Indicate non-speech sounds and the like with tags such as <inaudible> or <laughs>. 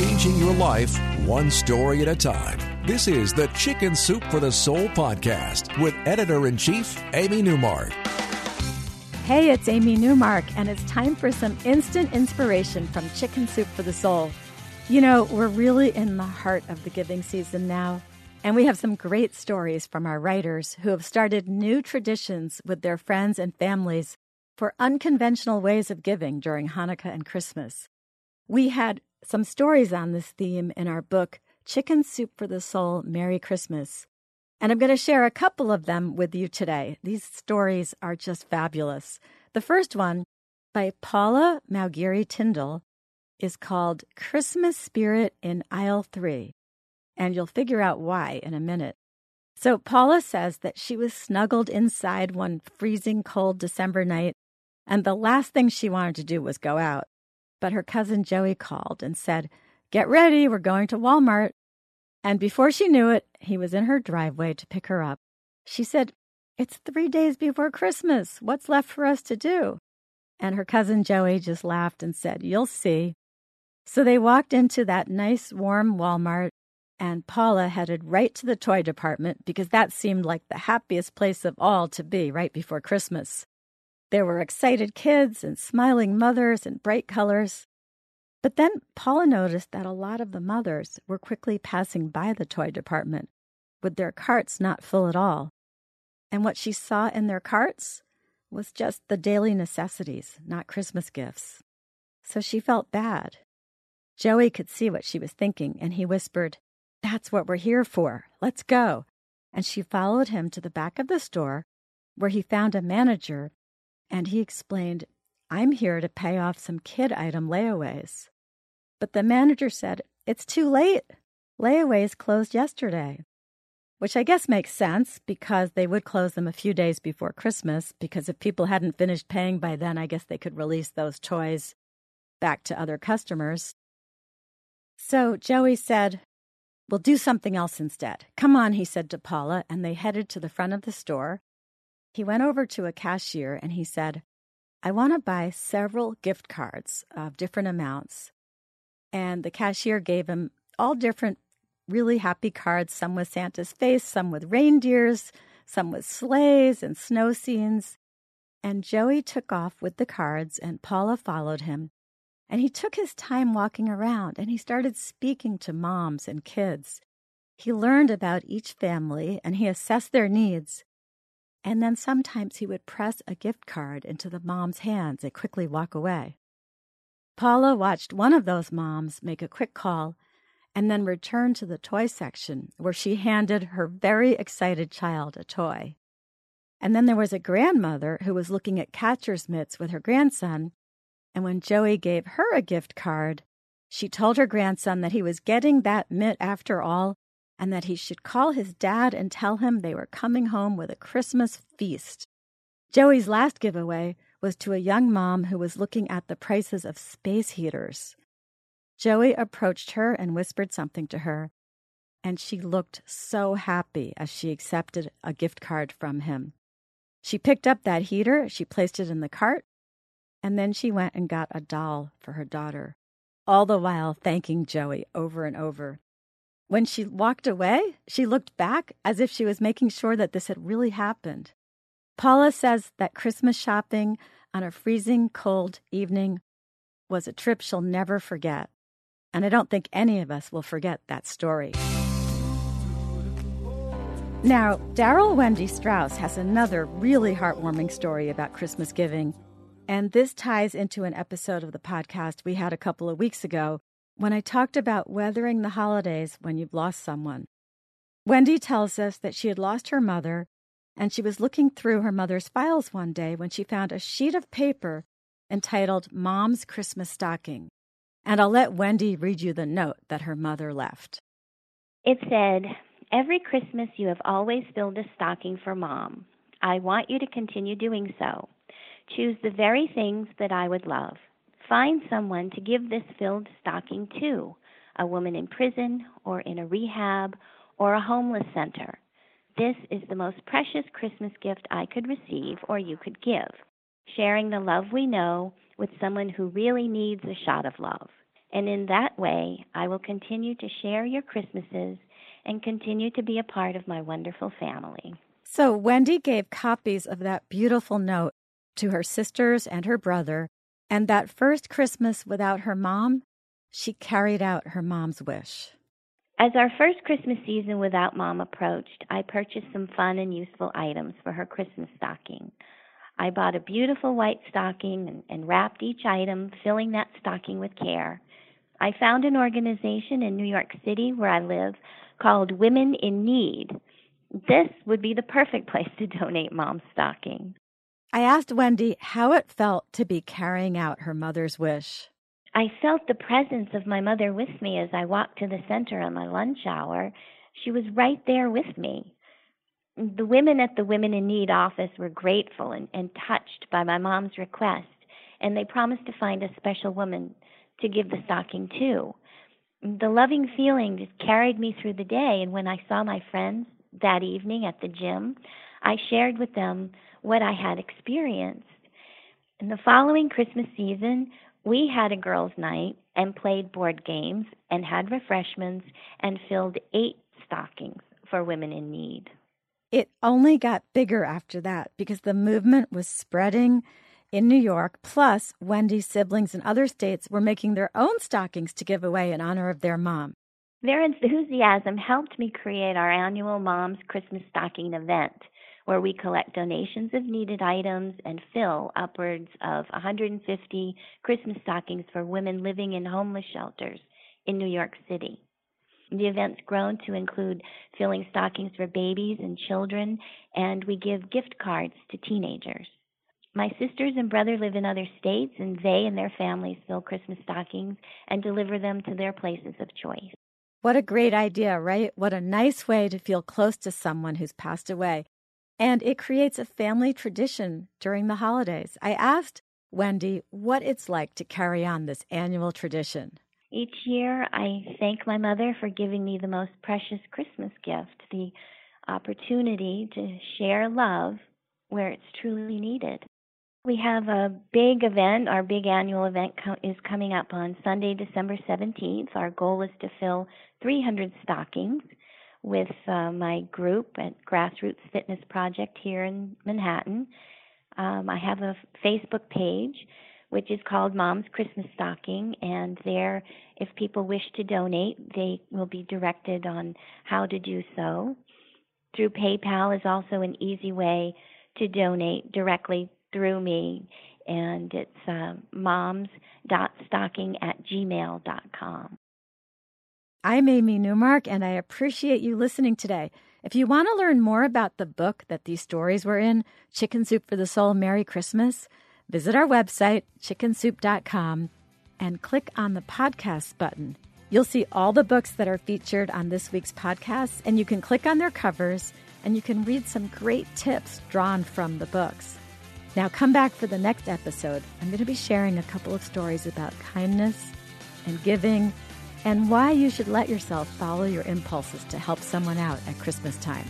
changing your life one story at a time. This is the Chicken Soup for the Soul podcast with editor in chief, Amy Newmark. Hey, it's Amy Newmark, and it's time for some instant inspiration from Chicken Soup for the Soul. You know, we're really in the heart of the giving season now, and we have some great stories from our writers who have started new traditions with their friends and families for unconventional ways of giving during Hanukkah and Christmas. We had some stories on this theme in our book, Chicken Soup for the Soul Merry Christmas. And I'm going to share a couple of them with you today. These stories are just fabulous. The first one, by Paula Malgiri Tyndall, is called Christmas Spirit in Aisle 3. And you'll figure out why in a minute. So, Paula says that she was snuggled inside one freezing cold December night, and the last thing she wanted to do was go out. But her cousin Joey called and said, Get ready, we're going to Walmart. And before she knew it, he was in her driveway to pick her up. She said, It's three days before Christmas. What's left for us to do? And her cousin Joey just laughed and said, You'll see. So they walked into that nice, warm Walmart, and Paula headed right to the toy department because that seemed like the happiest place of all to be right before Christmas. There were excited kids and smiling mothers and bright colors. But then Paula noticed that a lot of the mothers were quickly passing by the toy department with their carts not full at all. And what she saw in their carts was just the daily necessities, not Christmas gifts. So she felt bad. Joey could see what she was thinking, and he whispered, That's what we're here for. Let's go. And she followed him to the back of the store, where he found a manager, and he explained I'm here to pay off some kid item layaways. But the manager said, It's too late. Layaways closed yesterday. Which I guess makes sense because they would close them a few days before Christmas, because if people hadn't finished paying by then, I guess they could release those toys back to other customers. So Joey said, We'll do something else instead. Come on, he said to Paula, and they headed to the front of the store. He went over to a cashier and he said, I want to buy several gift cards of different amounts. And the cashier gave him all different really happy cards, some with Santa's face, some with reindeers, some with sleighs and snow scenes. And Joey took off with the cards, and Paula followed him. And he took his time walking around and he started speaking to moms and kids. He learned about each family and he assessed their needs. And then sometimes he would press a gift card into the mom's hands and quickly walk away. Paula watched one of those moms make a quick call and then return to the toy section where she handed her very excited child a toy. And then there was a grandmother who was looking at catcher's mitts with her grandson. And when Joey gave her a gift card, she told her grandson that he was getting that mitt after all and that he should call his dad and tell him they were coming home with a Christmas feast. Joey's last giveaway was to a young mom who was looking at the prices of space heaters. Joey approached her and whispered something to her, and she looked so happy as she accepted a gift card from him. She picked up that heater, she placed it in the cart, and then she went and got a doll for her daughter, all the while thanking Joey over and over. When she walked away, she looked back as if she was making sure that this had really happened. Paula says that Christmas shopping on a freezing cold evening was a trip she'll never forget. And I don't think any of us will forget that story. Now, Daryl Wendy Strauss has another really heartwarming story about Christmas giving. And this ties into an episode of the podcast we had a couple of weeks ago when I talked about weathering the holidays when you've lost someone. Wendy tells us that she had lost her mother and she was looking through her mother's files one day when she found a sheet of paper entitled Mom's Christmas Stocking. And I'll let Wendy read you the note that her mother left. It said, Every Christmas you have always filled a stocking for Mom. I want you to continue doing so. Choose the very things that I would love. Find someone to give this filled stocking to a woman in prison or in a rehab or a homeless center. This is the most precious Christmas gift I could receive or you could give. Sharing the love we know with someone who really needs a shot of love. And in that way, I will continue to share your Christmases and continue to be a part of my wonderful family. So, Wendy gave copies of that beautiful note to her sisters and her brother. And that first Christmas without her mom, she carried out her mom's wish. As our first Christmas season without mom approached, I purchased some fun and useful items for her Christmas stocking. I bought a beautiful white stocking and, and, wrapped each item, filling that stocking with care. I found an organization in New York City where I live called Women in Need. This would be the perfect <laughs> place to donate mom's stocking. I asked Wendy how it felt to be carrying out her mother's wish. I felt the presence of my mother with me as I walked to the center on my lunch hour. She was right there with me. The women at the Women in Need office were grateful and, and touched by my mom's request, and they promised to find a special woman to give the stocking to. The loving feeling just carried me through the day, and when I saw my friends that evening at the gym, I shared with them what I had experienced. In the following Christmas season, we had a girls' night and played board games and had refreshments and filled eight stockings for women in need. It only got bigger after that because the movement was spreading in New York. Plus, Wendy's siblings in other states were making their own stockings to give away in honor of their mom. Their enthusiasm helped me create our annual Mom's Christmas Stocking event where we collect donations of needed items and fill upwards of 150 Christmas stockings for women living in homeless shelters in New York City. The event's grown to include filling stockings for babies and children, and we give gift cards to teenagers. My sisters and brother live in other states, and they and their families fill Christmas stockings and deliver them to their places of choice. What a great idea, right? What a nice way to feel close to someone who's passed away. And it creates a family tradition during the holidays. I asked Wendy what it's like to carry on this annual tradition. Each year, I thank my mother for giving me the most precious Christmas gift the opportunity to share love where it's truly needed. We have a big event. Our big annual event co- is coming up on Sunday, December 17th. Our goal is to fill 300 stockings with uh, my group at Grassroots Fitness Project here in Manhattan. Um, I have a Facebook page which is called Mom's Christmas Stocking, and there, if people wish to donate, they will be directed on how to do so. Through PayPal is also an easy way to donate directly through me, and it's uh, moms.stocking at gmail.com. I'm Amy Newmark, and I appreciate you listening today. If you want to learn more about the book that these stories were in, Chicken Soup for the Soul Merry Christmas, visit our website, chickensoup.com, and click on the podcast button. You'll see all the books that are featured on this week's podcast, and you can click on their covers and you can read some great tips drawn from the books. Now, come back for the next episode. I'm going to be sharing a couple of stories about kindness and giving and why you should let yourself follow your impulses to help someone out at Christmas time.